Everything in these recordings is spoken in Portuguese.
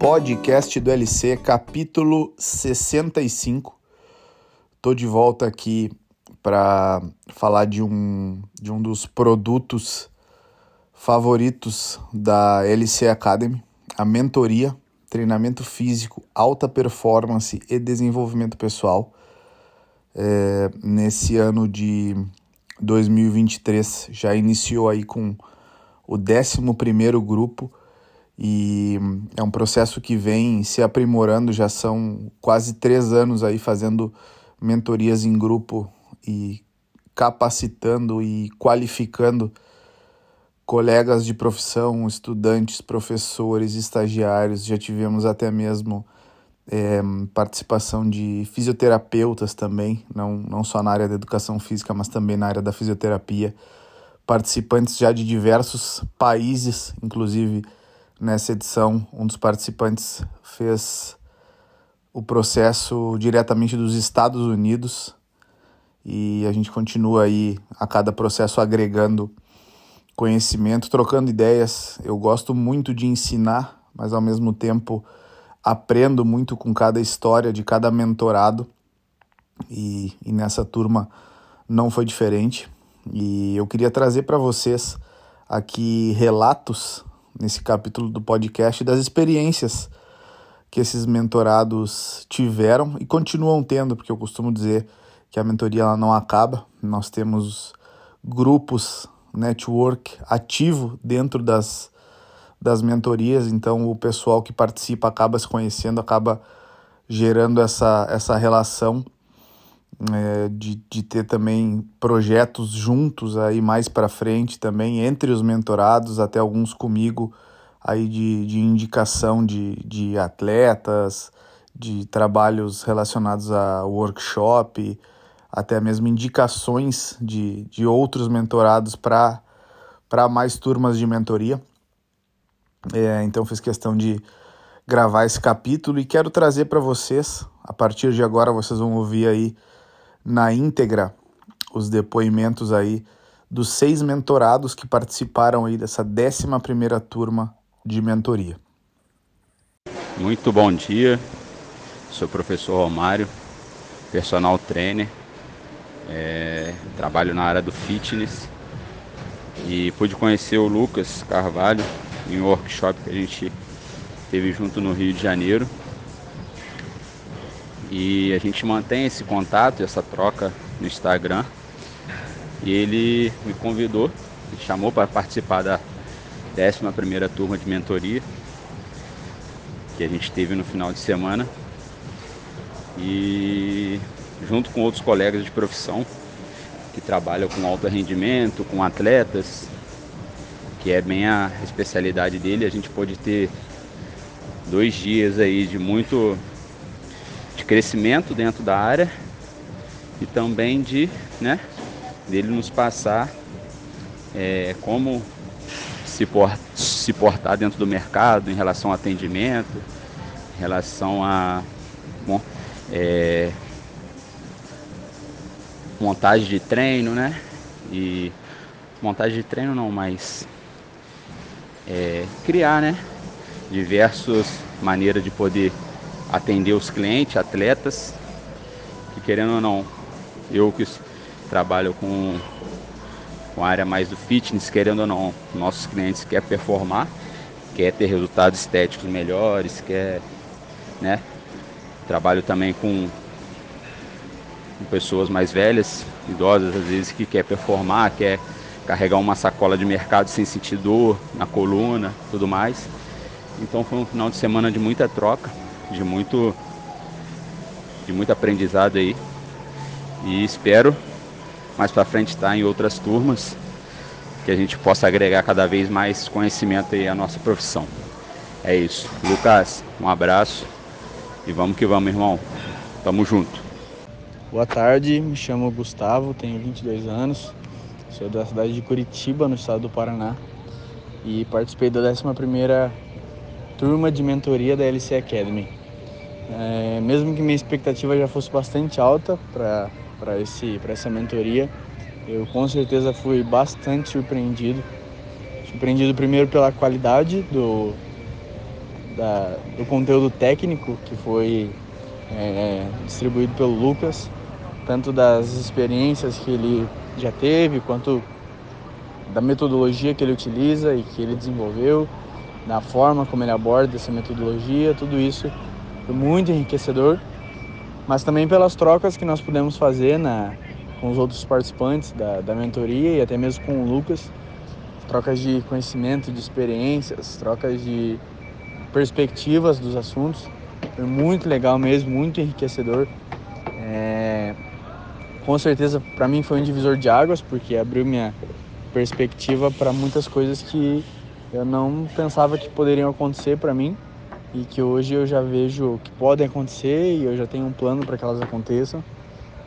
podcast do LC, capítulo 65. Tô de volta aqui para falar de um, de um dos produtos favoritos da LC Academy, a mentoria, treinamento físico, alta performance e desenvolvimento pessoal. É, nesse ano de 2023 já iniciou aí com o 11 grupo e é um processo que vem se aprimorando, já são quase três anos aí fazendo mentorias em grupo e capacitando e qualificando colegas de profissão, estudantes, professores, estagiários, já tivemos até mesmo é, participação de fisioterapeutas também, não, não só na área da educação física, mas também na área da fisioterapia, participantes já de diversos países, inclusive Nessa edição, um dos participantes fez o processo diretamente dos Estados Unidos e a gente continua aí a cada processo agregando conhecimento, trocando ideias. Eu gosto muito de ensinar, mas ao mesmo tempo aprendo muito com cada história de cada mentorado e, e nessa turma não foi diferente. E eu queria trazer para vocês aqui relatos nesse capítulo do podcast das experiências que esses mentorados tiveram e continuam tendo, porque eu costumo dizer que a mentoria ela não acaba. Nós temos grupos, network ativo dentro das, das mentorias, então o pessoal que participa acaba se conhecendo, acaba gerando essa, essa relação é, de, de ter também projetos juntos aí mais para frente também, entre os mentorados, até alguns comigo aí de, de indicação de, de atletas, de trabalhos relacionados a workshop, até mesmo indicações de, de outros mentorados para mais turmas de mentoria. É, então fiz questão de gravar esse capítulo e quero trazer para vocês, a partir de agora vocês vão ouvir aí na íntegra os depoimentos aí dos seis mentorados que participaram aí dessa 11 primeira turma de mentoria. Muito bom dia, sou o professor Romário, personal trainer, é, trabalho na área do fitness. E pude conhecer o Lucas Carvalho em um workshop que a gente teve junto no Rio de Janeiro e a gente mantém esse contato, essa troca no Instagram. E ele me convidou, me chamou para participar da 11 turma de mentoria que a gente teve no final de semana. E junto com outros colegas de profissão que trabalham com alto rendimento, com atletas, que é bem a especialidade dele, a gente pôde ter dois dias aí de muito crescimento dentro da área e também de, né, dele nos passar é, como se, por, se portar dentro do mercado em relação ao atendimento, em relação a bom, é, montagem de treino, né? E montagem de treino não, mas é, criar, né? Diversas maneiras de poder atender os clientes, atletas, que querendo ou não, eu que trabalho com, com a área mais do fitness, querendo ou não, nossos clientes querem performar, quer ter resultados estéticos melhores, quer, né? Trabalho também com, com pessoas mais velhas, idosas às vezes, que quer performar, quer carregar uma sacola de mercado sem sentir dor na coluna, tudo mais. Então foi um final de semana de muita troca de muito de muito aprendizado aí. E espero mais para frente estar em outras turmas que a gente possa agregar cada vez mais conhecimento aí à nossa profissão. É isso. Lucas, um abraço e vamos que vamos, irmão. Tamo junto. Boa tarde, me chamo Gustavo, tenho 22 anos, sou da cidade de Curitiba, no estado do Paraná, e participei da 11ª turma de mentoria da LC Academy. É, mesmo que minha expectativa já fosse bastante alta para essa mentoria, eu com certeza fui bastante surpreendido. Surpreendido primeiro pela qualidade do, da, do conteúdo técnico que foi é, distribuído pelo Lucas, tanto das experiências que ele já teve, quanto da metodologia que ele utiliza e que ele desenvolveu, da forma como ele aborda essa metodologia, tudo isso foi muito enriquecedor, mas também pelas trocas que nós pudemos fazer na, com os outros participantes da, da mentoria e até mesmo com o Lucas, trocas de conhecimento, de experiências, trocas de perspectivas dos assuntos. Foi muito legal mesmo, muito enriquecedor. É, com certeza, para mim foi um divisor de águas, porque abriu minha perspectiva para muitas coisas que eu não pensava que poderiam acontecer para mim e que hoje eu já vejo que podem acontecer e eu já tenho um plano para que elas aconteçam.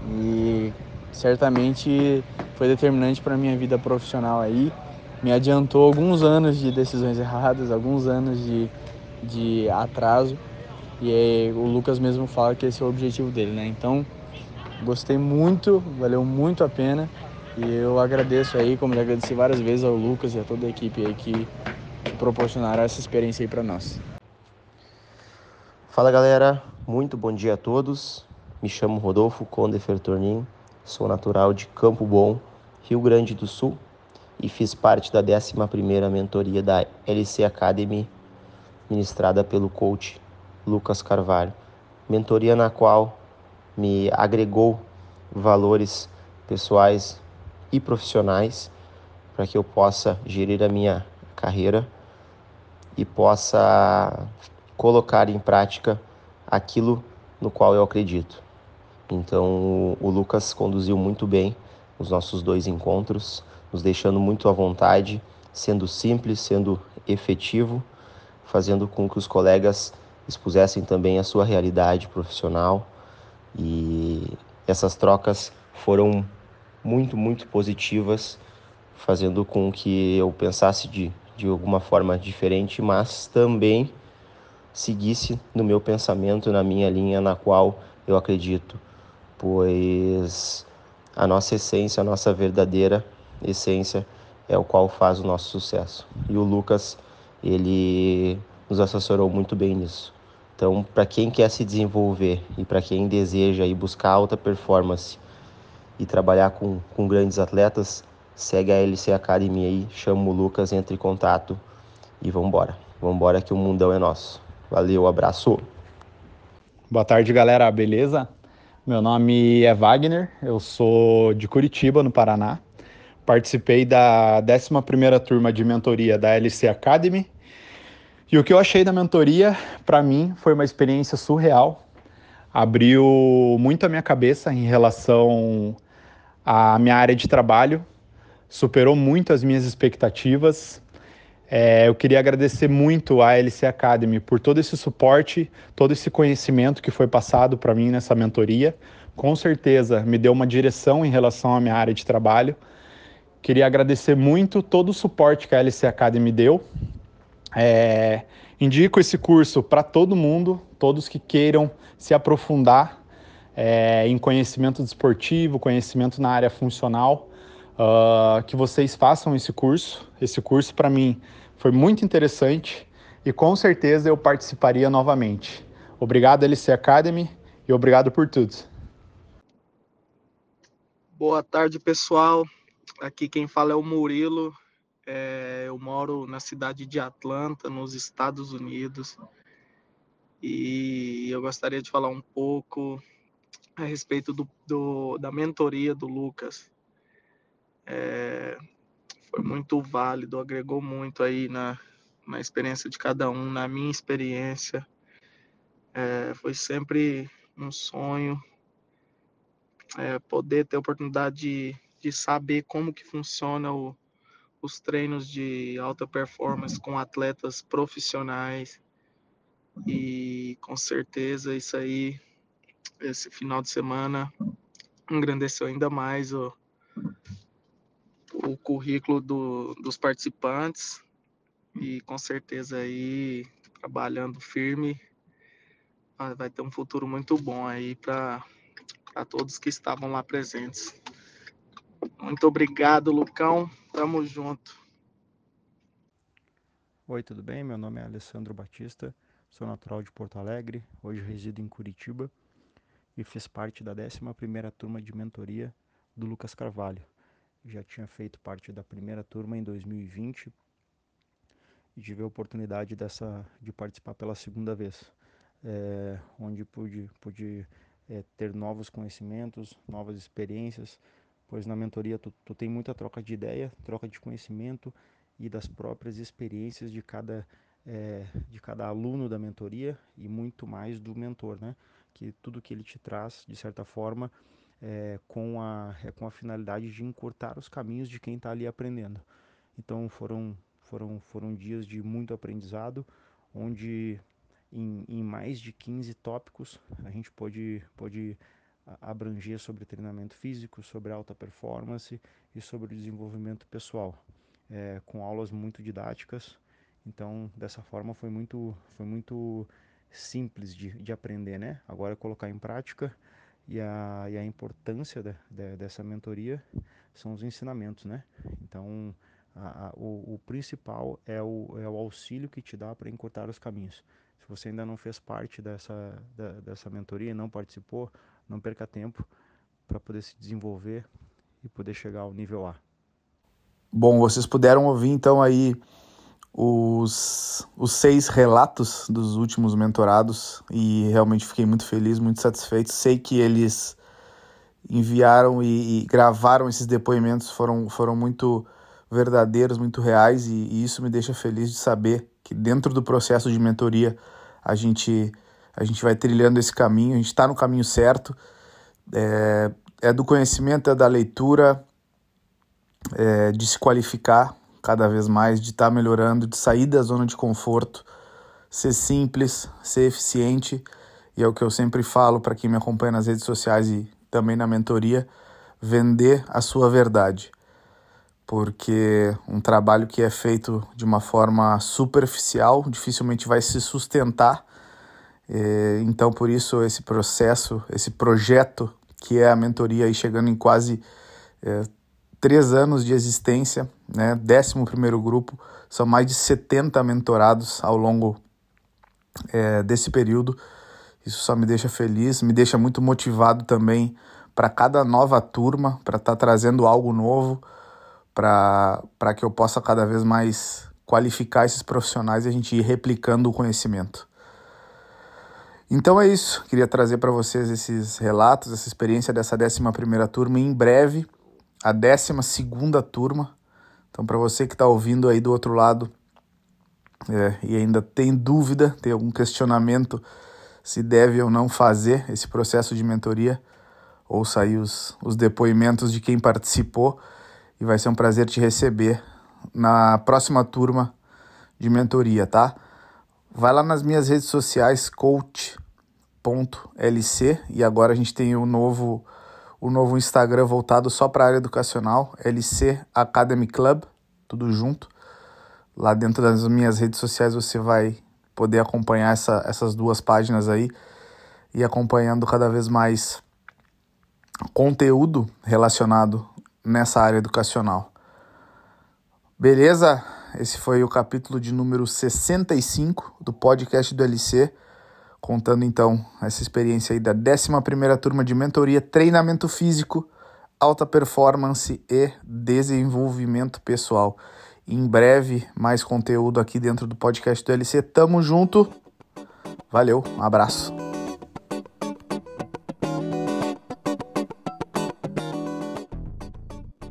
E certamente foi determinante para minha vida profissional aí. Me adiantou alguns anos de decisões erradas, alguns anos de, de atraso. E aí, o Lucas mesmo fala que esse é o objetivo dele, né? Então, gostei muito, valeu muito a pena. E eu agradeço aí, como já agradeci várias vezes ao Lucas e a toda a equipe aí que proporcionaram essa experiência aí para nós. Fala galera, muito bom dia a todos. Me chamo Rodolfo Condefer Tornin, sou natural de Campo Bom, Rio Grande do Sul e fiz parte da 11ª mentoria da LC Academy, ministrada pelo coach Lucas Carvalho. Mentoria na qual me agregou valores pessoais e profissionais para que eu possa gerir a minha carreira e possa colocar em prática aquilo no qual eu acredito. Então, o Lucas conduziu muito bem os nossos dois encontros, nos deixando muito à vontade, sendo simples, sendo efetivo, fazendo com que os colegas expusessem também a sua realidade profissional e essas trocas foram muito, muito positivas, fazendo com que eu pensasse de, de alguma forma diferente, mas também seguisse no meu pensamento, na minha linha na qual eu acredito, pois a nossa essência, a nossa verdadeira essência é o qual faz o nosso sucesso. E o Lucas, ele nos assessorou muito bem nisso. Então, para quem quer se desenvolver e para quem deseja ir buscar alta performance e trabalhar com, com grandes atletas, segue a LC Academy aí, chama o Lucas, entre em contato e vamos embora. Vamos embora que o mundão é nosso. Valeu, abraço. Boa tarde, galera, beleza? Meu nome é Wagner, eu sou de Curitiba, no Paraná. Participei da 11ª turma de mentoria da LC Academy. E o que eu achei da mentoria, para mim, foi uma experiência surreal. Abriu muito a minha cabeça em relação à minha área de trabalho, superou muito as minhas expectativas. É, eu queria agradecer muito à LC Academy por todo esse suporte, todo esse conhecimento que foi passado para mim nessa mentoria. Com certeza me deu uma direção em relação à minha área de trabalho. Queria agradecer muito todo o suporte que a LC Academy deu. É, indico esse curso para todo mundo, todos que queiram se aprofundar é, em conhecimento desportivo, conhecimento na área funcional uh, que vocês façam esse curso. Esse curso, para mim, foi muito interessante e com certeza eu participaria novamente. Obrigado, LC Academy, e obrigado por tudo. Boa tarde, pessoal. Aqui quem fala é o Murilo. É, eu moro na cidade de Atlanta, nos Estados Unidos. E eu gostaria de falar um pouco a respeito do, do da mentoria do Lucas é, foi muito válido, agregou muito aí na, na experiência de cada um, na minha experiência. É, foi sempre um sonho é, poder ter a oportunidade de, de saber como que funciona o, os treinos de alta performance com atletas profissionais e com certeza isso aí esse final de semana engrandeceu ainda mais o, o currículo do, dos participantes e com certeza aí trabalhando firme vai ter um futuro muito bom aí para todos que estavam lá presentes. Muito obrigado, Lucão. Tamo junto. Oi, tudo bem? Meu nome é Alessandro Batista. sou natural de Porto Alegre, hoje resido em Curitiba e fiz parte da 11ª turma de mentoria do Lucas Carvalho. Já tinha feito parte da primeira turma em 2020 e tive a oportunidade dessa, de participar pela segunda vez, é, onde pude, pude é, ter novos conhecimentos, novas experiências, pois na mentoria tu, tu tem muita troca de ideia, troca de conhecimento e das próprias experiências de cada é, de cada aluno da mentoria e muito mais do mentor, né? Que tudo que ele te traz, de certa forma, é, com, a, é com a finalidade de encurtar os caminhos de quem está ali aprendendo. Então foram, foram, foram dias de muito aprendizado, onde em, em mais de 15 tópicos a gente pode, pode abranger sobre treinamento físico, sobre alta performance e sobre desenvolvimento pessoal, é, com aulas muito didáticas, então, dessa forma foi muito, foi muito simples de, de aprender, né? Agora colocar em prática e a, e a importância de, de, dessa mentoria são os ensinamentos, né? Então, a, a, o, o, principal é o, é o auxílio que te dá para encurtar os caminhos. Se você ainda não fez parte dessa, da, dessa mentoria, não participou, não perca tempo para poder se desenvolver e poder chegar ao nível A. Bom, vocês puderam ouvir então aí os, os seis relatos dos últimos mentorados e realmente fiquei muito feliz, muito satisfeito. Sei que eles enviaram e, e gravaram esses depoimentos, foram, foram muito verdadeiros, muito reais e, e, isso me deixa feliz de saber que dentro do processo de mentoria a gente, a gente vai trilhando esse caminho, a gente está no caminho certo. É, é do conhecimento, é da leitura, é, de se qualificar cada vez mais, de estar tá melhorando, de sair da zona de conforto, ser simples, ser eficiente. E é o que eu sempre falo para quem me acompanha nas redes sociais e também na mentoria: vender a sua verdade. Porque um trabalho que é feito de uma forma superficial dificilmente vai se sustentar. É, então, por isso, esse processo, esse projeto que é a mentoria, aí chegando em quase é, três anos de existência, né? 11 grupo, são mais de 70 mentorados ao longo é, desse período. Isso só me deixa feliz, me deixa muito motivado também para cada nova turma, para estar tá trazendo algo novo, para que eu possa cada vez mais qualificar esses profissionais e a gente ir replicando o conhecimento. Então é isso, queria trazer para vocês esses relatos, essa experiência dessa 11 turma. Em breve a 12 turma. Então, para você que está ouvindo aí do outro lado é, e ainda tem dúvida, tem algum questionamento se deve ou não fazer esse processo de mentoria, ouça aí os, os depoimentos de quem participou e vai ser um prazer te receber na próxima turma de mentoria, tá? Vai lá nas minhas redes sociais, coach.lc, e agora a gente tem o um novo o novo Instagram voltado só para a área educacional, LC Academy Club, tudo junto. Lá dentro das minhas redes sociais você vai poder acompanhar essa, essas duas páginas aí e acompanhando cada vez mais conteúdo relacionado nessa área educacional. Beleza? Esse foi o capítulo de número 65 do podcast do LC contando então essa experiência aí da 11 turma de mentoria, treinamento físico, alta performance e desenvolvimento pessoal. Em breve, mais conteúdo aqui dentro do podcast do LC. Tamo junto. Valeu, um abraço.